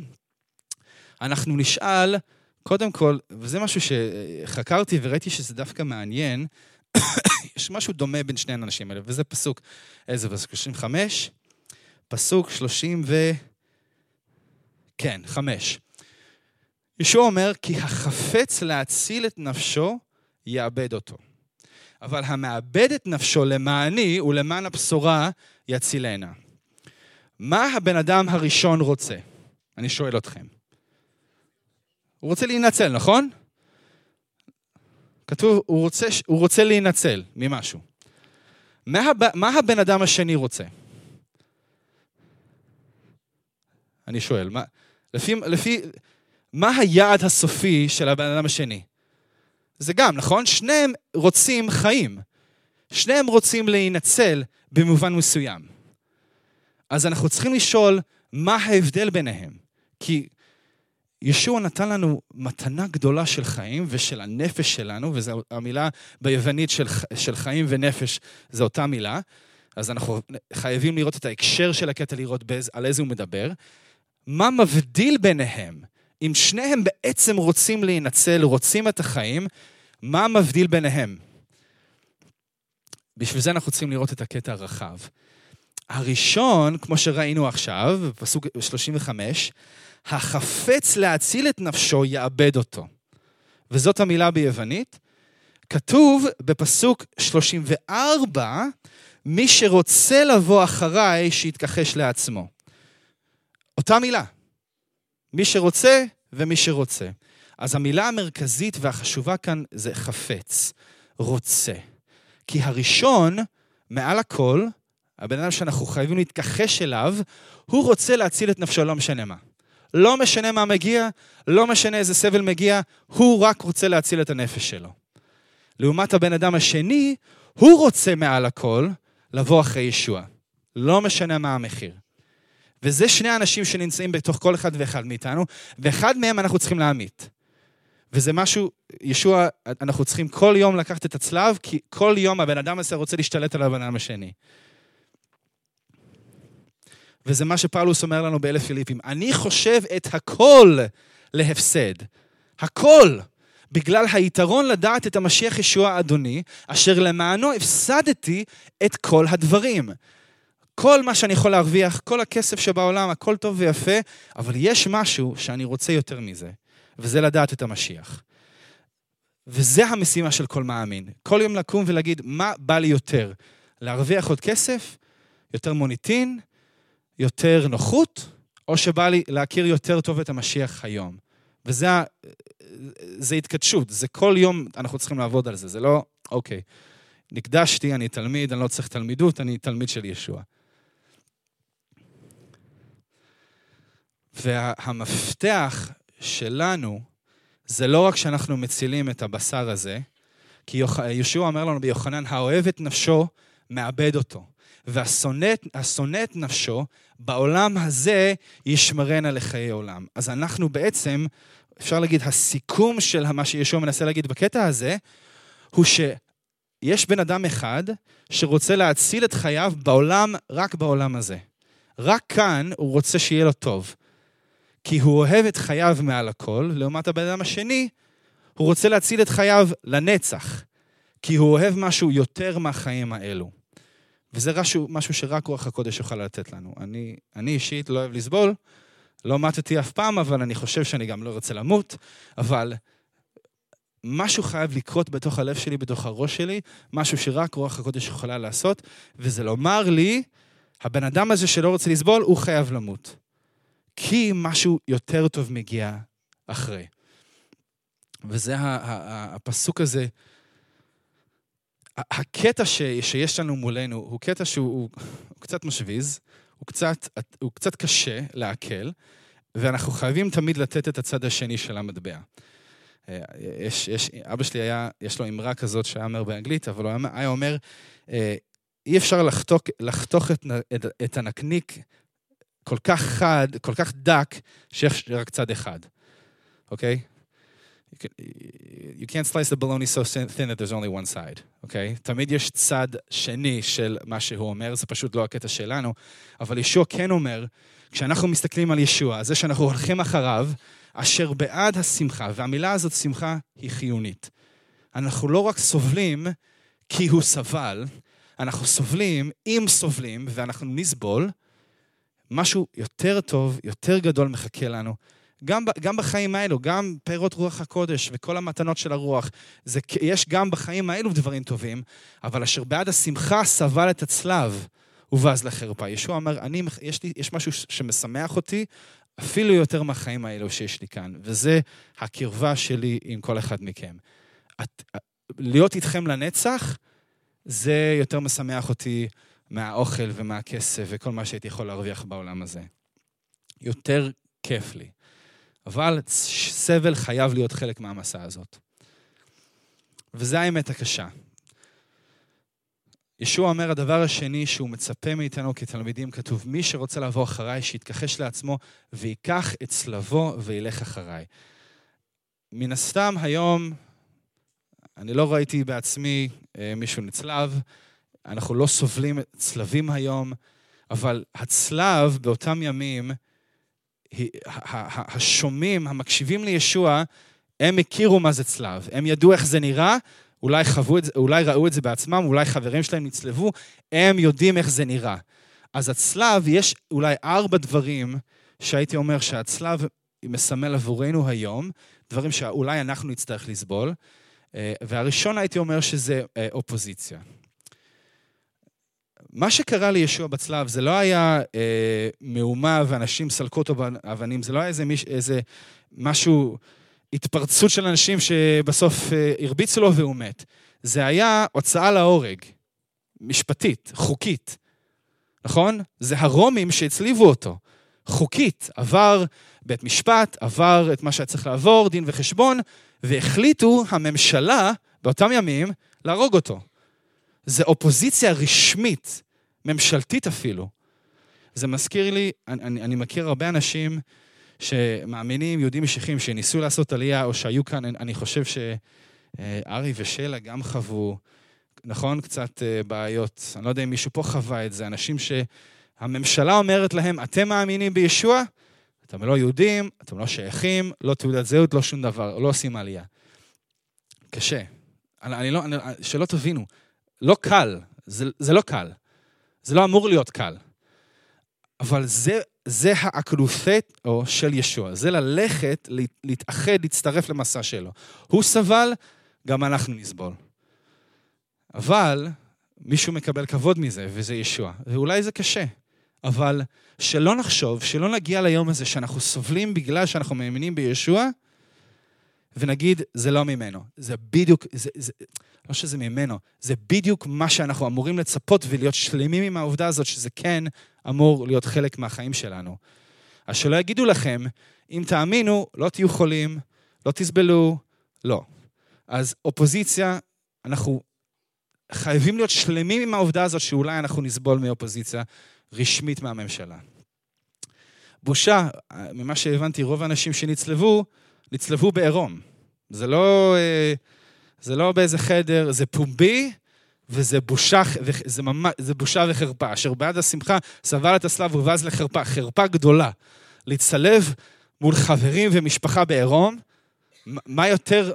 אנחנו נשאל, קודם כל, וזה משהו שחקרתי וראיתי שזה דווקא מעניין, יש משהו דומה בין שני האנשים האלה, וזה פסוק, איזה פסוק? 35? פסוק 30 ו... כן, 5. ישוע אומר, כי החפץ להציל את נפשו, יאבד אותו. אבל המאבד את נפשו למעני ולמען הבשורה, יצילנה. מה הבן אדם הראשון רוצה? אני שואל אתכם. הוא רוצה להינצל, נכון? כתוב, הוא רוצה, הוא רוצה להינצל ממשהו. מה, מה הבן אדם השני רוצה? אני שואל, מה, לפי, לפי, מה היעד הסופי של הבן אדם השני? זה גם, נכון? שניהם רוצים חיים. שניהם רוצים להינצל במובן מסוים. אז אנחנו צריכים לשאול מה ההבדל ביניהם. כי ישוע נתן לנו מתנה גדולה של חיים ושל הנפש שלנו, וזו המילה ביוונית של, של חיים ונפש, זו אותה מילה. אז אנחנו חייבים לראות את ההקשר של הקטע, לראות באיז, על איזה הוא מדבר. מה מבדיל ביניהם? אם שניהם בעצם רוצים להינצל, רוצים את החיים, מה מבדיל ביניהם? בשביל זה אנחנו צריכים לראות את הקטע הרחב. הראשון, כמו שראינו עכשיו, פסוק 35, החפץ להציל את נפשו יאבד אותו. וזאת המילה ביוונית. כתוב בפסוק 34, מי שרוצה לבוא אחריי, שיתכחש לעצמו. אותה מילה. מי שרוצה ומי שרוצה. אז המילה המרכזית והחשובה כאן זה חפץ, רוצה. כי הראשון, מעל הכל, הבן אדם שאנחנו חייבים להתכחש אליו, הוא רוצה להציל את נפשו, לא משנה מה. לא משנה מה מגיע, לא משנה איזה סבל מגיע, הוא רק רוצה להציל את הנפש שלו. לעומת הבן אדם השני, הוא רוצה מעל הכל לבוא אחרי ישוע. לא משנה מה המחיר. וזה שני האנשים שנמצאים בתוך כל אחד ואחד מאיתנו, ואחד מהם אנחנו צריכים להמית. וזה משהו, ישוע, אנחנו צריכים כל יום לקחת את הצלב, כי כל יום הבן אדם הזה רוצה להשתלט על הבן אדם השני. וזה מה שפאולוס אומר לנו באלף פיליפים. אני חושב את הכל להפסד. הכל. בגלל היתרון לדעת את המשיח ישוע אדוני, אשר למענו הפסדתי את כל הדברים. כל מה שאני יכול להרוויח, כל הכסף שבעולם, הכל טוב ויפה, אבל יש משהו שאני רוצה יותר מזה, וזה לדעת את המשיח. וזה המשימה של כל מאמין. כל יום לקום ולהגיד, מה בא לי יותר? להרוויח עוד כסף? יותר מוניטין? יותר נוחות, או שבא לי להכיר יותר טוב את המשיח היום. וזה זה התקדשות, זה כל יום אנחנו צריכים לעבוד על זה, זה לא, אוקיי, נקדשתי, אני תלמיד, אני לא צריך תלמידות, אני תלמיד של ישוע. והמפתח שלנו זה לא רק שאנחנו מצילים את הבשר הזה, כי ישוע אומר לנו ביוחנן, האוהב את נפשו, מאבד אותו. והשונא את נפשו, בעולם הזה ישמרנה לחיי עולם. אז אנחנו בעצם, אפשר להגיד, הסיכום של מה שישוע מנסה להגיד בקטע הזה, הוא שיש בן אדם אחד שרוצה להציל את חייו בעולם, רק בעולם הזה. רק כאן הוא רוצה שיהיה לו טוב. כי הוא אוהב את חייו מעל הכל, לעומת הבן אדם השני, הוא רוצה להציל את חייו לנצח. כי הוא אוהב משהו יותר מהחיים האלו. וזה משהו, משהו שרק רוח הקודש יוכל לתת לנו. אני, אני אישית לא אוהב לסבול, לא מתתי אף פעם, אבל אני חושב שאני גם לא רוצה למות, אבל משהו חייב לקרות בתוך הלב שלי, בתוך הראש שלי, משהו שרק רוח הקודש יכולה לעשות, וזה לומר לי, הבן אדם הזה שלא רוצה לסבול, הוא חייב למות. כי משהו יותר טוב מגיע אחרי. וזה הפסוק הזה הקטע ש, שיש לנו מולנו הוא קטע שהוא הוא, הוא קצת משוויז, הוא קצת, הוא קצת קשה לעכל, ואנחנו חייבים תמיד לתת את הצד השני של המטבע. אה, יש, יש, אבא שלי היה, יש לו אמרה כזאת שהיה אומר באנגלית, אבל הוא היה אומר, אה, אי אפשר לחתוך, לחתוך את, את, את הנקניק כל כך חד, כל כך דק, שיש רק צד אחד, אוקיי? You, can, you can't slice the bologna so thin that there's only one side, אוקיי? Okay? תמיד יש צד שני של מה שהוא אומר, זה פשוט לא הקטע שלנו, אבל ישוע כן אומר, כשאנחנו מסתכלים על ישוע, זה שאנחנו הולכים אחריו, אשר בעד השמחה, והמילה הזאת, שמחה, היא חיונית. אנחנו לא רק סובלים כי הוא סבל, אנחנו סובלים, אם סובלים, ואנחנו נסבול, משהו יותר טוב, יותר גדול מחכה לנו. גם, גם בחיים האלו, גם פירות רוח הקודש וכל המתנות של הרוח, זה, יש גם בחיים האלו דברים טובים, אבל אשר בעד השמחה סבל את הצלב, ובז לחרפה. ישוע אומר, אני, יש, לי, יש משהו שמשמח אותי, אפילו יותר מהחיים האלו שיש לי כאן, וזה הקרבה שלי עם כל אחד מכם. את, להיות איתכם לנצח, זה יותר משמח אותי מהאוכל ומהכסף וכל מה שהייתי יכול להרוויח בעולם הזה. יותר כיף לי. אבל סבל חייב להיות חלק מהמסע הזאת. וזה האמת הקשה. ישוע אומר, הדבר השני שהוא מצפה מאיתנו כתלמידים, כתוב, מי שרוצה לבוא אחריי, שיתכחש לעצמו ויקח את צלבו וילך אחריי. מן הסתם היום, אני לא ראיתי בעצמי אה, מישהו נצלב, אנחנו לא סובלים צלבים היום, אבל הצלב באותם ימים, השומעים, המקשיבים לישוע, הם הכירו מה זה צלב. הם ידעו איך זה נראה, אולי חוו את זה, אולי ראו את זה בעצמם, אולי חברים שלהם נצלבו, הם יודעים איך זה נראה. אז הצלב, יש אולי ארבע דברים שהייתי אומר שהצלב מסמל עבורנו היום, דברים שאולי אנחנו נצטרך לסבול, אה, והראשון הייתי אומר שזה אה, אופוזיציה. מה שקרה לישוע בצלב זה לא היה אה, מהומה ואנשים סלקו אותו באבנים, זה לא היה איזה, מיש, איזה משהו, התפרצות של אנשים שבסוף אה, הרביצו לו והוא מת. זה היה הוצאה להורג, משפטית, חוקית, נכון? זה הרומים שהצליבו אותו. חוקית, עבר בית משפט, עבר את מה שהיה צריך לעבור, דין וחשבון, והחליטו הממשלה באותם ימים להרוג אותו. זה אופוזיציה רשמית, ממשלתית אפילו. זה מזכיר לי, אני, אני מכיר הרבה אנשים שמאמינים, יהודים משיחים, שניסו לעשות עלייה או שהיו כאן, אני חושב שארי ושלה גם חוו, נכון? קצת אה, בעיות. אני לא יודע אם מישהו פה חווה את זה. אנשים שהממשלה אומרת להם, אתם מאמינים בישוע? אתם לא יהודים, אתם לא שייכים, לא תעודת זהות, לא שום דבר, לא עושים עלייה. קשה. אני, אני לא, אני, שלא תבינו, לא קל, זה, זה לא קל. זה לא אמור להיות קל. אבל זה, זה האקלותטו של ישוע, זה ללכת, להתאחד, להצטרף למסע שלו. הוא סבל, גם אנחנו נסבול. אבל מישהו מקבל כבוד מזה, וזה ישוע. ואולי זה קשה, אבל שלא נחשוב, שלא נגיע ליום הזה שאנחנו סובלים בגלל שאנחנו מאמינים בישוע, ונגיד, זה לא ממנו. זה בדיוק, זה, זה, לא שזה ממנו, זה בדיוק מה שאנחנו אמורים לצפות ולהיות שלמים עם העובדה הזאת, שזה כן אמור להיות חלק מהחיים שלנו. אז שלא יגידו לכם, אם תאמינו, לא תהיו חולים, לא תסבלו, לא. אז אופוזיציה, אנחנו חייבים להיות שלמים עם העובדה הזאת שאולי אנחנו נסבול מאופוזיציה רשמית מהממשלה. בושה, ממה שהבנתי, רוב האנשים שנצלבו, נצלבו בעירום. זה לא, אה, זה לא באיזה חדר, זה פומבי, וזה בושה, זה ממש, זה בושה וחרפה. אשר בעד השמחה סבל את הסלב ובאז לחרפה. חרפה גדולה. להצטלב מול חברים ומשפחה בעירום, מה יותר,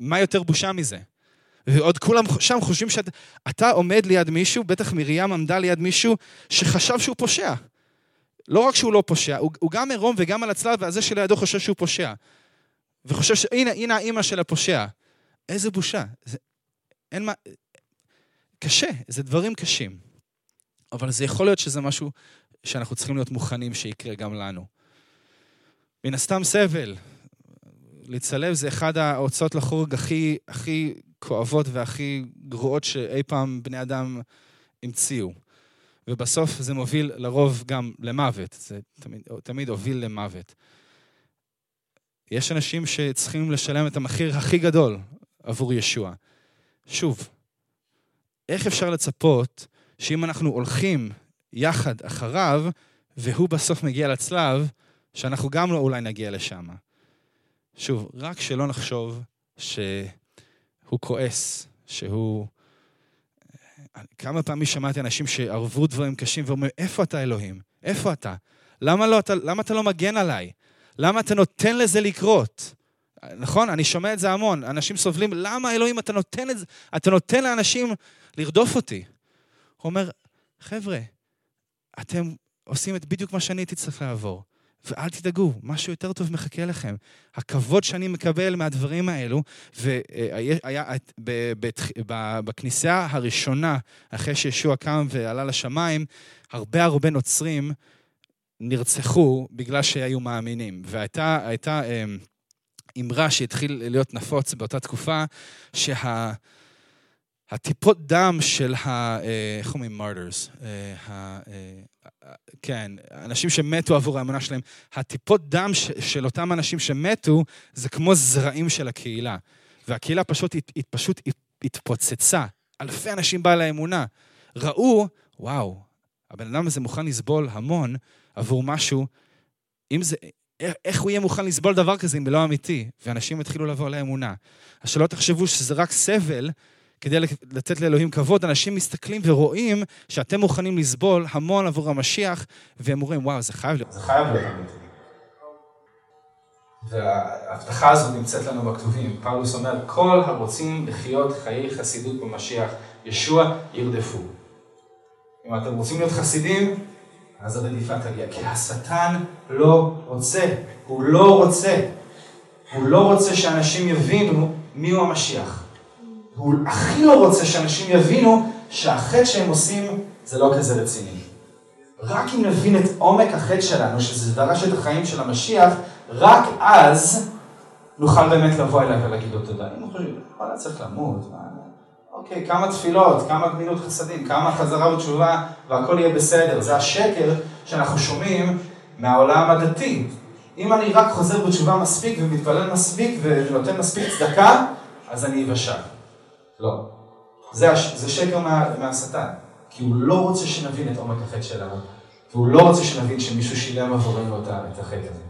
מה יותר בושה מזה? ועוד כולם שם חושבים שאתה עומד ליד מישהו, בטח מרים עמדה ליד מישהו שחשב שהוא פושע. לא רק שהוא לא פושע, הוא, הוא גם עירום וגם על הצלב, והזה שלידו חושב שהוא פושע. וחושב שהנה, הנה האימא של הפושע. איזה בושה. זה, אין מה... קשה, זה דברים קשים. אבל זה יכול להיות שזה משהו שאנחנו צריכים להיות מוכנים שיקרה גם לנו. מן הסתם סבל. לצלב זה אחד ההוצאות לחורג הכי, הכי כואבות והכי גרועות שאי פעם בני אדם המציאו. ובסוף זה מוביל לרוב גם למוות, זה תמיד, תמיד הוביל למוות. יש אנשים שצריכים לשלם את המחיר הכי גדול עבור ישוע. שוב, איך אפשר לצפות שאם אנחנו הולכים יחד אחריו, והוא בסוף מגיע לצלב, שאנחנו גם לא אולי נגיע לשם. שוב, רק שלא נחשוב שהוא כועס, שהוא... כמה פעמים שמעתי אנשים שערבו דברים קשים ואומרים, איפה אתה אלוהים? איפה אתה? למה, לא, אתה, למה אתה לא מגן עליי? למה אתה נותן לזה לקרות? נכון? אני שומע את זה המון. אנשים סובלים, למה אלוהים אתה נותן את זה? אתה נותן לאנשים לרדוף אותי. הוא אומר, חבר'ה, אתם עושים את בדיוק מה שאני הייתי צריך לעבור. ואל תדאגו, משהו יותר טוב מחכה לכם. הכבוד שאני מקבל מהדברים האלו, והיה בכניסה הראשונה, אחרי שישוע קם ועלה לשמיים, הרבה הרבה נוצרים נרצחו בגלל שהיו מאמינים. והייתה אמ, אמרה שהתחיל להיות נפוץ באותה תקופה, שה... הטיפות דם של ה... אה, איך אומרים מרדרס? אה, כן, אנשים שמתו עבור האמונה שלהם, הטיפות דם של אותם אנשים שמתו, זה כמו זרעים של הקהילה. והקהילה פשוט, פשוט התפוצצה. אלפי אנשים בעלי האמונה. ראו, וואו, הבן אדם הזה מוכן לסבול המון עבור משהו, אם זה, איך הוא יהיה מוכן לסבול דבר כזה אם לא אמיתי? ואנשים התחילו לבוא לאמונה. אז שלא תחשבו שזה רק סבל, כדי לתת לאלוהים כבוד, אנשים מסתכלים ורואים שאתם מוכנים לסבול המון עבור המשיח, והם אומרים, וואו, זה חייב להיות. זה חייב להיות אמיתי. וההבטחה הזו נמצאת לנו בכתובים. פאולוס אומר, כל הרוצים לחיות חיי חסידות במשיח, ישוע ירדפו. אם אתם רוצים להיות חסידים, אז הרדיפה תגיע. כי השטן לא רוצה, הוא לא רוצה. הוא לא רוצה שאנשים יבינו מיהו המשיח. הוא הכי לא רוצה שאנשים יבינו שהחטא שהם עושים זה לא כזה רציני. רק אם נבין את עומק החטא שלנו, שזה דרש את החיים של המשיח, רק אז נוכל באמת לבוא אליו ולהגיד לו תודה. אם הוא חושב, וואלה, צריך למות, אוקיי, כמה תפילות, כמה גמילות חסדים, כמה חזרה ותשובה, והכל יהיה בסדר. זה השקר שאנחנו שומעים מהעולם הדתי. אם אני רק חוזר בתשובה מספיק ומתפלל מספיק ונותן מספיק צדקה, אז אני אבשל. לא. זה, זה שקר מה, מהשטן. כי הוא לא רוצה שנבין את עומק החטא שלנו, והוא לא רוצה שנבין שמישהו שילם עבורנו את החטא הזה.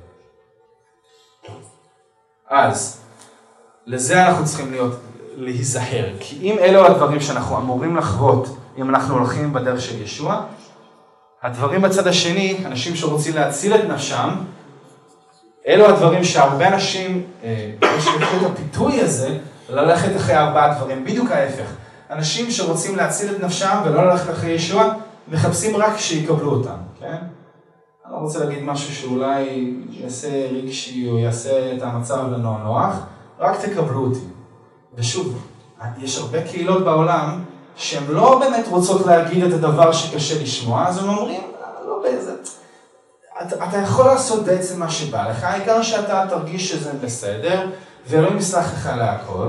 אז, לזה אנחנו צריכים להיות, להיזהר. כי אם אלו הדברים שאנחנו אמורים לחוות, אם אנחנו הולכים בדרך של ישוע, הדברים בצד השני, אנשים שרוצים להציל את נפשם, אלו הדברים שהרבה אנשים, אה, יש את הפיתוי הזה, ללכת אחרי ארבעה דברים, בדיוק ההפך. אנשים שרוצים להציל את נפשם ולא ללכת אחרי ישוע, מחפשים רק שיקבלו אותם, כן? אני לא רוצה להגיד משהו שאולי יעשה רגשי או יעשה את המצב לנו נוח, רק תקבלו אותי. ושוב, יש הרבה קהילות בעולם שהן לא באמת רוצות להגיד את הדבר שקשה לשמוע, אז הם אומרים, אה, לא באיזה... אתה, אתה יכול לעשות בעצם מה שבא לך, העיקר שאתה תרגיש שזה בסדר, ואלוהים יסלח לך להכל,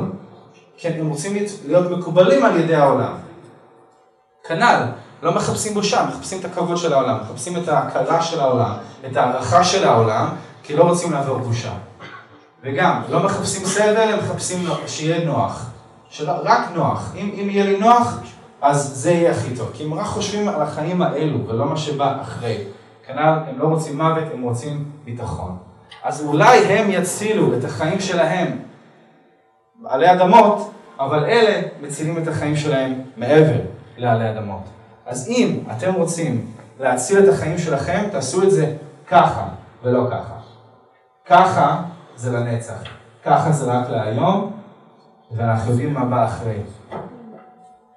כי הם רוצים להיות מקובלים על ידי העולם. כנ"ל, לא מחפשים בושה, מחפשים את הכבוד של העולם, מחפשים את ההכרה של העולם, את ההערכה של העולם, כי לא רוצים לעבור בושה. וגם, לא מחפשים סבל, הם מחפשים שיהיה נוח. רק נוח. אם, אם יהיה לי נוח, אז זה יהיה הכי טוב. כי הם רק חושבים על החיים האלו, ולא מה שבא אחרי. כנ"ל, הם לא רוצים מוות, הם רוצים ביטחון. אז אולי הם יצילו את החיים שלהם עלי אדמות, אבל אלה מצילים את החיים שלהם מעבר לעלי אדמות. אז אם אתם רוצים להציל את החיים שלכם, תעשו את זה ככה ולא ככה. ככה זה לנצח, ככה זה רק להיום, ואנחנו יודעים מה בא אחרי.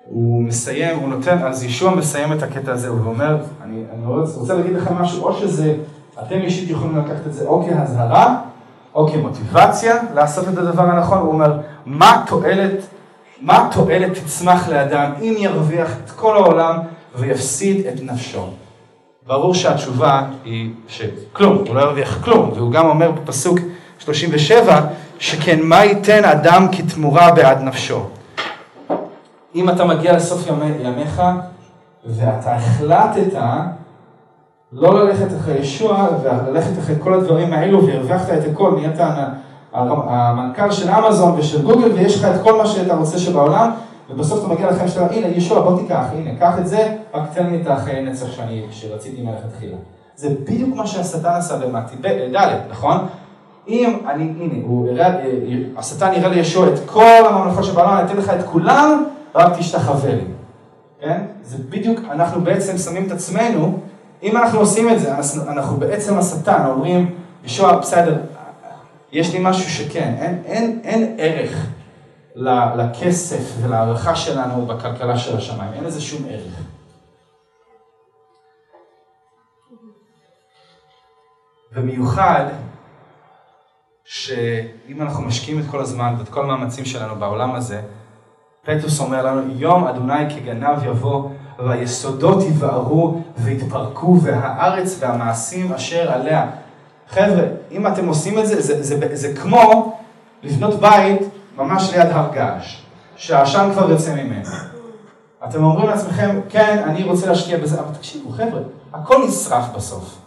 הוא מסיים, הוא נותן, אז ישוע מסיים את הקטע הזה, הוא אומר, אני, אני רוצה, רוצה להגיד לכם משהו, או שזה אתם אישית יכולים לקחת את זה או כהזהרה, או כמוטיבציה לעשות את הדבר הנכון. הוא אומר, מה תועלת, מה תועלת תצמח לאדם אם ירוויח את כל העולם ויפסיד את נפשו? ברור שהתשובה היא שכלום, הוא לא ירוויח כלום, והוא גם אומר בפסוק 37, שכן מה ייתן אדם כתמורה בעד נפשו? אם אתה מגיע לסוף ימי, ימיך ואתה החלטת לא ללכת אחרי ישוע וללכת אחרי כל הדברים האלו והרווחת את הכל, נהיית המנכ"ל של אמזון ושל גוגל ויש לך את כל מה שאתה רוצה שבעולם ובסוף אתה מגיע לחיים שאתה, הנה ישוע בוא תיקח, הנה קח את זה, רק תן לי את החיי נצח שאני, שרציתי מלכתחילה. זה בדיוק מה שהשטן עשה במתי ד', נכון? אם אני, הנה, הוא הראה, השטן יראה לישוע את כל הממלכות שבעולם, אני אתן לך את כולם, רק תשתחווה לי. כן? זה בדיוק, אנחנו בעצם שמים את עצמנו, אם אנחנו עושים את זה, אנחנו בעצם השטן, אומרים, ישוע, בסדר, יש לי משהו שכן, אין, אין, אין ערך לכסף ולהערכה שלנו בכלכלה של השמיים, אין לזה שום ערך. במיוחד שאם אנחנו משקיעים את כל הזמן ואת כל המאמצים שלנו בעולם הזה, פטוס אומר לנו, יום אדוני כגנב יבוא, והיסודות יבערו ויתפרקו, והארץ והמעשים אשר עליה. חבר'ה, אם אתם עושים את זה, זה, זה, זה, זה כמו לבנות בית ממש ליד הר געש, שהעשן כבר יוצא ממנו. אתם אומרים לעצמכם, כן, אני רוצה להשקיע בזה, אבל תקשיבו, חבר'ה, הכל נשרף בסוף.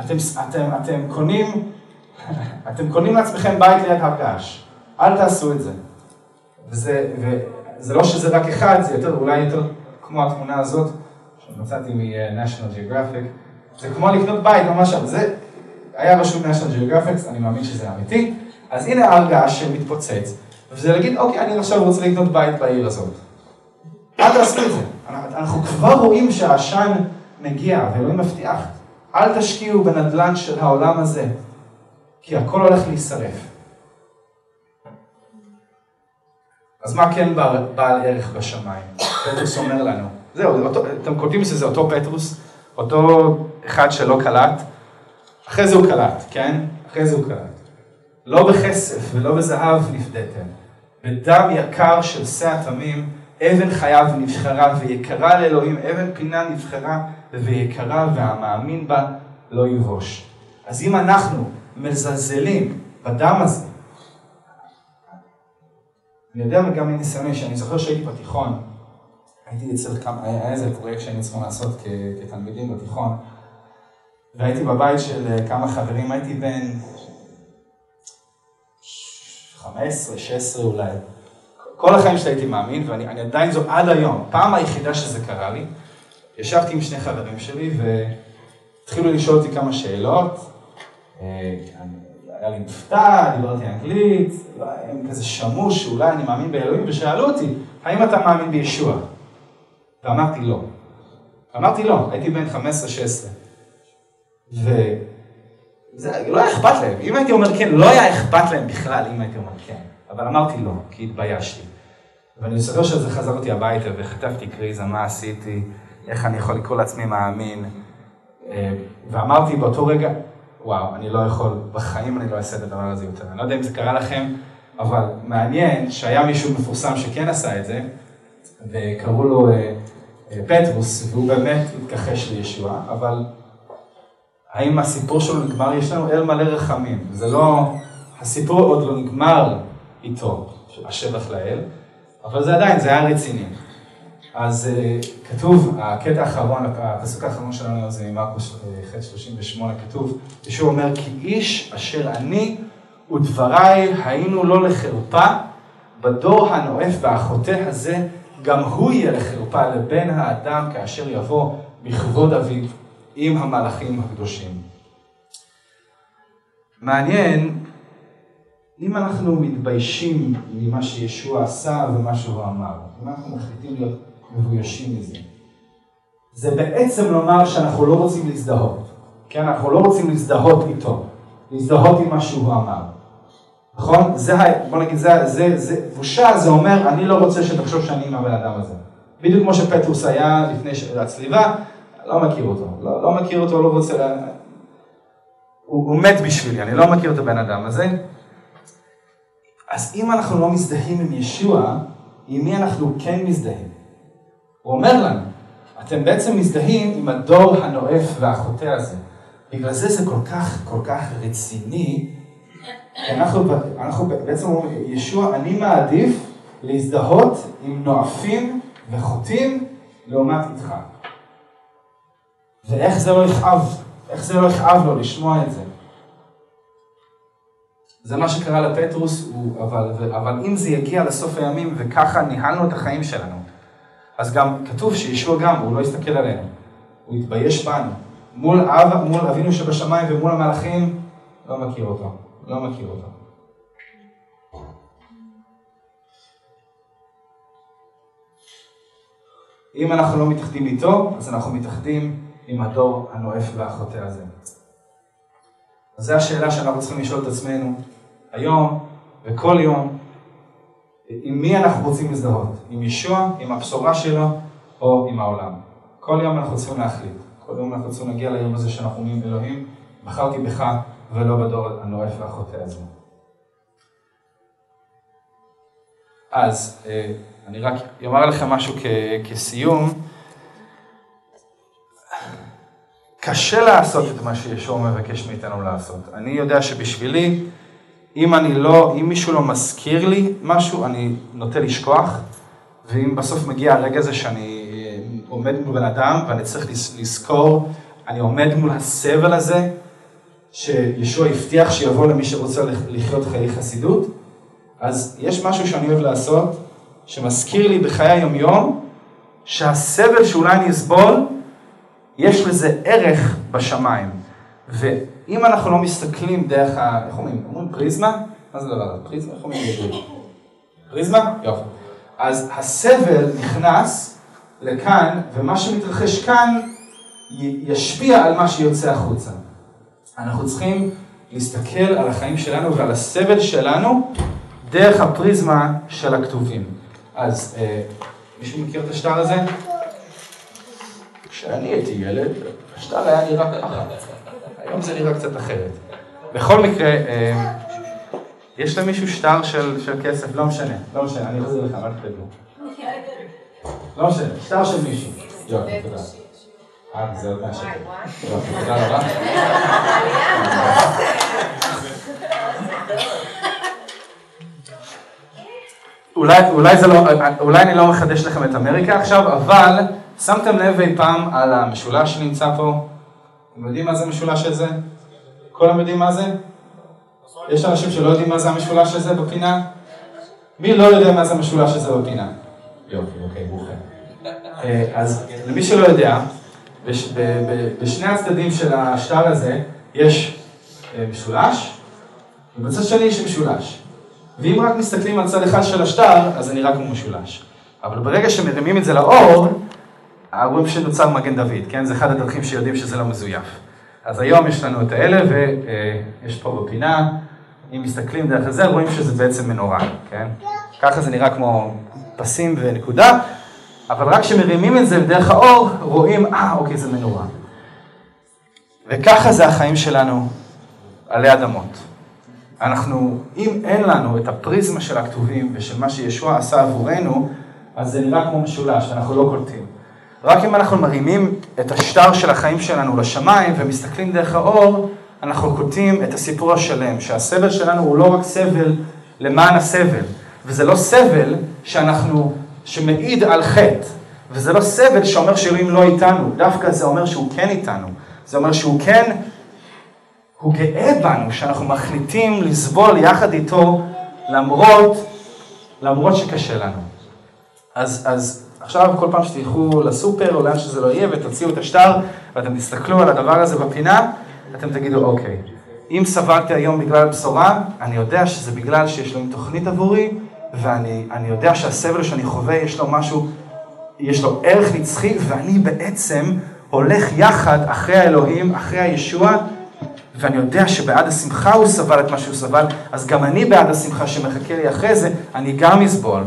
אתם, אתם, אתם קונים, אתם קונים לעצמכם בית ליד הר געש. אל תעשו את זה. וזה, וזה לא שזה רק אחד, זה יותר, אולי יותר כמו התמונה הזאת, שמצאתי מ-National Geographic. זה כמו לקנות בית ממש, זה היה רשום national geographic, אני מאמין שזה אמיתי. אז הנה הר געש שמתפוצץ, וזה להגיד, אוקיי, אני עכשיו רוצה לקנות בית בעיר הזאת. אל תעשו את זה. אנחנו כבר רואים שהעשן מגיע, ואלוהים מבטיח. אל תשקיעו בנדל"ן של העולם הזה, כי הכל הולך להישרף. אז מה כן בעל, ערך בשמיים? פטרוס אומר לנו. זהו, אותו, אתם קולטים שזה אותו פטרוס, אותו אחד שלא קלט, אחרי זה הוא קלט, כן? אחרי זה הוא קלט. לא בכסף ולא בזהב נפדיתם, בדם יקר של שא התמים, אבן חייו נבחרה ויקרה לאלוהים, אבן פינה נבחרה ויקרה והמאמין בה לא יבוש. אז אם אנחנו מזלזלים בדם הזה, אני יודע גם מניסיוני שאני זוכר שהייתי בתיכון, הייתי אצל כמה, היה איזה פרויקט שהיינו צריכים לעשות כתלמידים בתיכון, והייתי בבית של אה, כמה חברים, הייתי בן 15, 16 אולי. כל החיים שלי הייתי מאמין, ואני עדיין זו עד היום. פעם היחידה שזה קרה לי, ישבתי עם שני חברים שלי והתחילו לשאול אותי כמה שאלות. אה, היה לי מבטא, דיברתי אנגלית, הם כזה שמעו שאולי אני מאמין באלוהים, ושאלו אותי, האם אתה מאמין בישוע? ואמרתי לא. אמרתי לא, הייתי בן 15-16. וזה לא היה אכפת להם. אם הייתי אומר כן, לא היה אכפת להם בכלל אם הייתי אומר כן. אבל אמרתי לא, כי התביישתי. ואני זוכר שזה חזר אותי הביתה וכתבתי קריזה, מה עשיתי, איך אני יכול לקרוא לעצמי מאמין. אה, ואמרתי באותו רגע, וואו, אני לא יכול, בחיים אני לא אעשה את הדבר הזה יותר. אני לא יודע אם זה קרה לכם, אבל מעניין שהיה מישהו מפורסם שכן עשה את זה, וקראו לו אה, אה, פטרוס, והוא באמת התכחש לישוע, אבל האם הסיפור שלו נגמר? יש לנו אל מלא רחמים. זה לא, הסיפור עוד לא נגמר איתו, השבח לאל, אבל זה עדיין, זה היה רציני. אז uh, כתוב, הקטע האחרון, הפסוק האחרון שלנו זה ממרקוס ח' 38, כתוב, ישוע אומר, כי איש אשר אני ודבריי היינו לו לחרפה, בדור הנואף והחוטא הזה, גם הוא יהיה לחרפה לבן האדם כאשר יבוא בכבוד אביו עם המלאכים הקדושים. מעניין, אם אנחנו מתביישים ממה שישוע עשה ומה שהוא אמר, אם אנחנו מחליטים להיות מבוישים מזה, זה בעצם לומר שאנחנו לא רוצים להזדהות, כן? אנחנו לא רוצים להזדהות איתו, להזדהות עם מה שהוא אמר. נכון? זה, בוא נגיד, זה, זה, זה, בושה זה אומר, אני לא רוצה שתחשוב שאני עם הבן אדם הזה. בדיוק כמו שפטרוס היה לפני הצליבה, לא מכיר אותו, לא, לא מכיר אותו, לא רוצה, לה... הוא, הוא מת בשבילי, אני לא מכיר את הבן אדם הזה. אז אם אנחנו לא מזדהים עם ישוע, עם מי אנחנו כן מזדהים? הוא אומר לנו, אתם בעצם מזדהים עם הדור הנואף והחוטא הזה. בגלל זה זה כל כך, כל כך רציני. אנחנו, אנחנו בעצם אומרים, ישוע, אני מעדיף להזדהות עם נואפים וחוטאים לעומת איתך. ואיך זה לא יכאב, איך זה לא יכאב לו לשמוע את זה. זה מה שקרה לפטרוס, הוא, אבל, אבל אם זה יגיע לסוף הימים וככה ניהלנו את החיים שלנו, אז גם כתוב שישוע גם, הוא לא יסתכל עלינו, הוא יתבייש בנו. מול אב, מול אבינו שבשמיים ומול המלאכים, לא מכיר אותו, לא מכיר אותו. אם אנחנו לא מתאחדים איתו, אז אנחנו מתאחדים עם הדור הנואף והחוטא הזה. אז זו השאלה שאנחנו צריכים לשאול את עצמנו היום וכל יום, עם מי אנחנו רוצים להזדהות? עם ישוע, עם הבשורה שלו, או עם העולם? כל יום אנחנו צריכים להחליט. כל יום אנחנו צריכים להגיע ליום הזה שאנחנו אומרים, אלוהים, בחרתי בך ולא בדור הנואף והחוטא הזה. אז אה, אני רק אומר לכם משהו כסיום. קשה לעשות את מה שישוע מבקש מאיתנו לעשות. אני יודע שבשבילי, אם אני לא, אם מישהו לא מזכיר לי משהו, אני נוטה לשכוח, ואם בסוף מגיע הרגע הזה שאני אה, עומד מול בן אדם ואני צריך לזכור, אני עומד מול הסבל הזה, שישוע הבטיח שיבוא למי שרוצה לחיות חיי חסידות, אז יש משהו שאני אוהב לעשות, שמזכיר לי בחיי היומיום, שהסבל שאולי אני אסבול, יש לזה ערך בשמיים. ואם אנחנו לא מסתכלים דרך ה... איך אומרים? אומרים פריזמה? מה זה דבר? פריזמה? איך אומרים בעברית? פריזמה? יופי. אז הסבל נכנס לכאן, ומה שמתרחש כאן ישפיע על מה שיוצא החוצה. אנחנו צריכים להסתכל על החיים שלנו ועל הסבל שלנו דרך הפריזמה של הכתובים. אז אה, מישהו מכיר את השטר הזה? כשאני הייתי ילד, השטר היה נראה ככה. היום זה נראה קצת אחרת. בכל מקרה, אה, יש למישהו שטר של, כסף? לא משנה, לא משנה, אני אחזיר לך, אל תדאגו. לא משנה, שטר של מישהו. תודה. אה, זה עוד מהשקל. תודה רבה. אולי, אולי, לא, אולי אני לא מחדש לכם את אמריקה עכשיו, אבל שמתם לב אי פעם על המשולש שנמצא פה? אתם יודעים מה זה המשולש הזה? כולם יודעים מה זה? יש אנשים שלא יודעים מה זה המשולש הזה בפינה? מי לא יודע מה זה המשולש הזה בפינה? יופי, אוקיי, ברוכים. אה, אז למי שלא יודע, בשני הצדדים של השטר הזה יש אה, משולש, ובצד שני יש משולש. ואם רק מסתכלים על צד אחד של השטר, אז זה נראה כמו משולש. אבל ברגע שמרימים את זה לאור, רואים שנוצר מגן דוד, כן? זה אחד הדרכים שיודעים שזה לא מזויף. אז היום יש לנו את האלה, ויש פה בפינה, אם מסתכלים דרך זה, רואים שזה בעצם מנורה, כן? ככה זה נראה כמו פסים ונקודה, אבל רק כשמרימים את זה דרך האור, רואים, אה, אוקיי, זה מנורה. וככה זה החיים שלנו עלי אדמות. אנחנו, אם אין לנו את הפריזמה של הכתובים ושל מה שישוע עשה עבורנו, אז זה נראה כמו משולש, אנחנו לא קולטים. רק אם אנחנו מרימים את השטר של החיים שלנו לשמיים ומסתכלים דרך האור, אנחנו קולטים את הסיפור השלם, שהסבל שלנו הוא לא רק סבל למען הסבל, וזה לא סבל שאנחנו, שמעיד על חטא, וזה לא סבל שאומר שאלוהים לא איתנו, דווקא זה אומר שהוא כן איתנו, זה אומר שהוא כן הוא גאה בנו שאנחנו מחליטים לסבול יחד איתו למרות, למרות שקשה לנו. אז, אז עכשיו כל פעם שתלכו לסופר או לאן שזה לא יהיה ותוציאו את השטר ואתם תסתכלו על הדבר הזה בפינה, אתם תגידו אוקיי, אם סבלתי היום בגלל בשורה, אני יודע שזה בגלל שיש להם תוכנית עבורי ואני יודע שהסבל שאני חווה יש לו משהו, יש לו ערך נצחי ואני בעצם הולך יחד אחרי האלוהים, אחרי הישוע ואני יודע שבעד השמחה הוא סבל את מה שהוא סבל, אז גם אני בעד השמחה שמחכה לי אחרי זה, אני גם אסבול.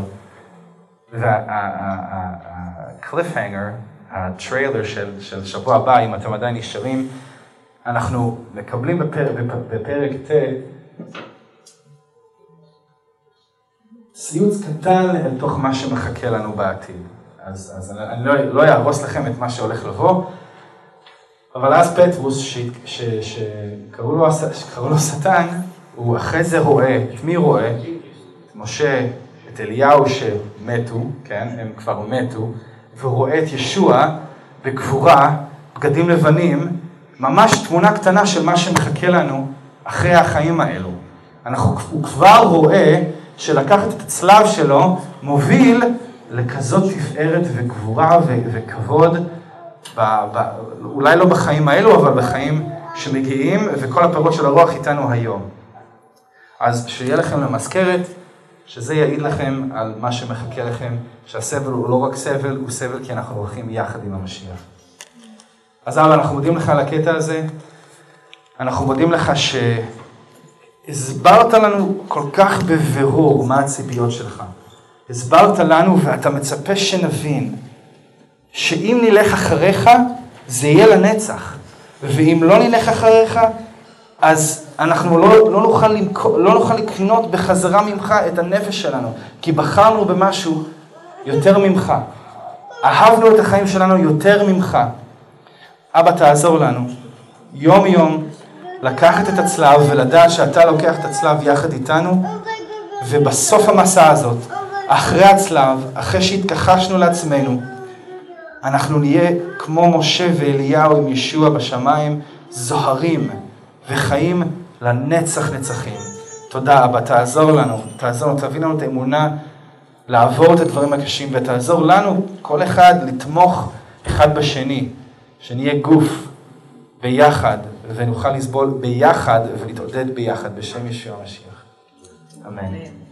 והקליפהנגר, הטריילר של, של שבוע הבא, אם אתם עדיין נשארים, אנחנו מקבלים בפר, בפרק ט' ציוץ קטן אל תוך מה שמחכה לנו בעתיד. אז, אז אני לא, לא אהרוס לכם את מה שהולך לבוא, אבל אז פטרוס, שקראו לו, לו שטן, הוא אחרי זה רואה, את מי רואה? את משה, את אליהו שמתו, כן, הם כבר מתו, והוא רואה את ישוע בגבורה, בגדים לבנים, ממש תמונה קטנה של מה שמחכה לנו אחרי החיים האלו. אנחנו, הוא כבר רואה שלקחת את הצלב שלו מוביל לכזאת תפארת וגבורה ו- וכבוד, ב- ב- אולי לא בחיים האלו, אבל בחיים שמגיעים, וכל הפירות של הרוח איתנו היום. אז שיהיה לכם למזכרת, שזה יעיד לכם על מה שמחכה לכם, שהסבל הוא לא רק סבל, הוא סבל כי אנחנו הולכים יחד עם המשיח. אז אבא, אנחנו מודים לך על הקטע הזה. אנחנו מודים לך שהסברת לנו כל כך בבירור מה הציפיות שלך. הסברת לנו ואתה מצפה שנבין שאם נלך אחריך זה יהיה לנצח, ואם לא נלך אחריך אז אנחנו לא, לא, נוכל, לא נוכל לקנות בחזרה ממך את הנפש שלנו, כי בחרנו במשהו יותר ממך. אהבנו את החיים שלנו יותר ממך. אבא, תעזור לנו, יום-יום, לקחת את הצלב ולדעת שאתה לוקח את הצלב יחד איתנו, ובסוף המסע הזאת, אחרי הצלב, אחרי שהתכחשנו לעצמנו, אנחנו נהיה כמו משה ואליהו עם ישוע בשמיים, זוהרים וחיים לנצח נצחים. תודה אבא, תעזור לנו, תעזור תביא לנו את האמונה לעבור את הדברים הקשים ותעזור לנו, כל אחד, לתמוך אחד בשני, שנהיה גוף ביחד ונוכל לסבול ביחד ולהתעודד ביחד בשם ישוע המשיח. אמן.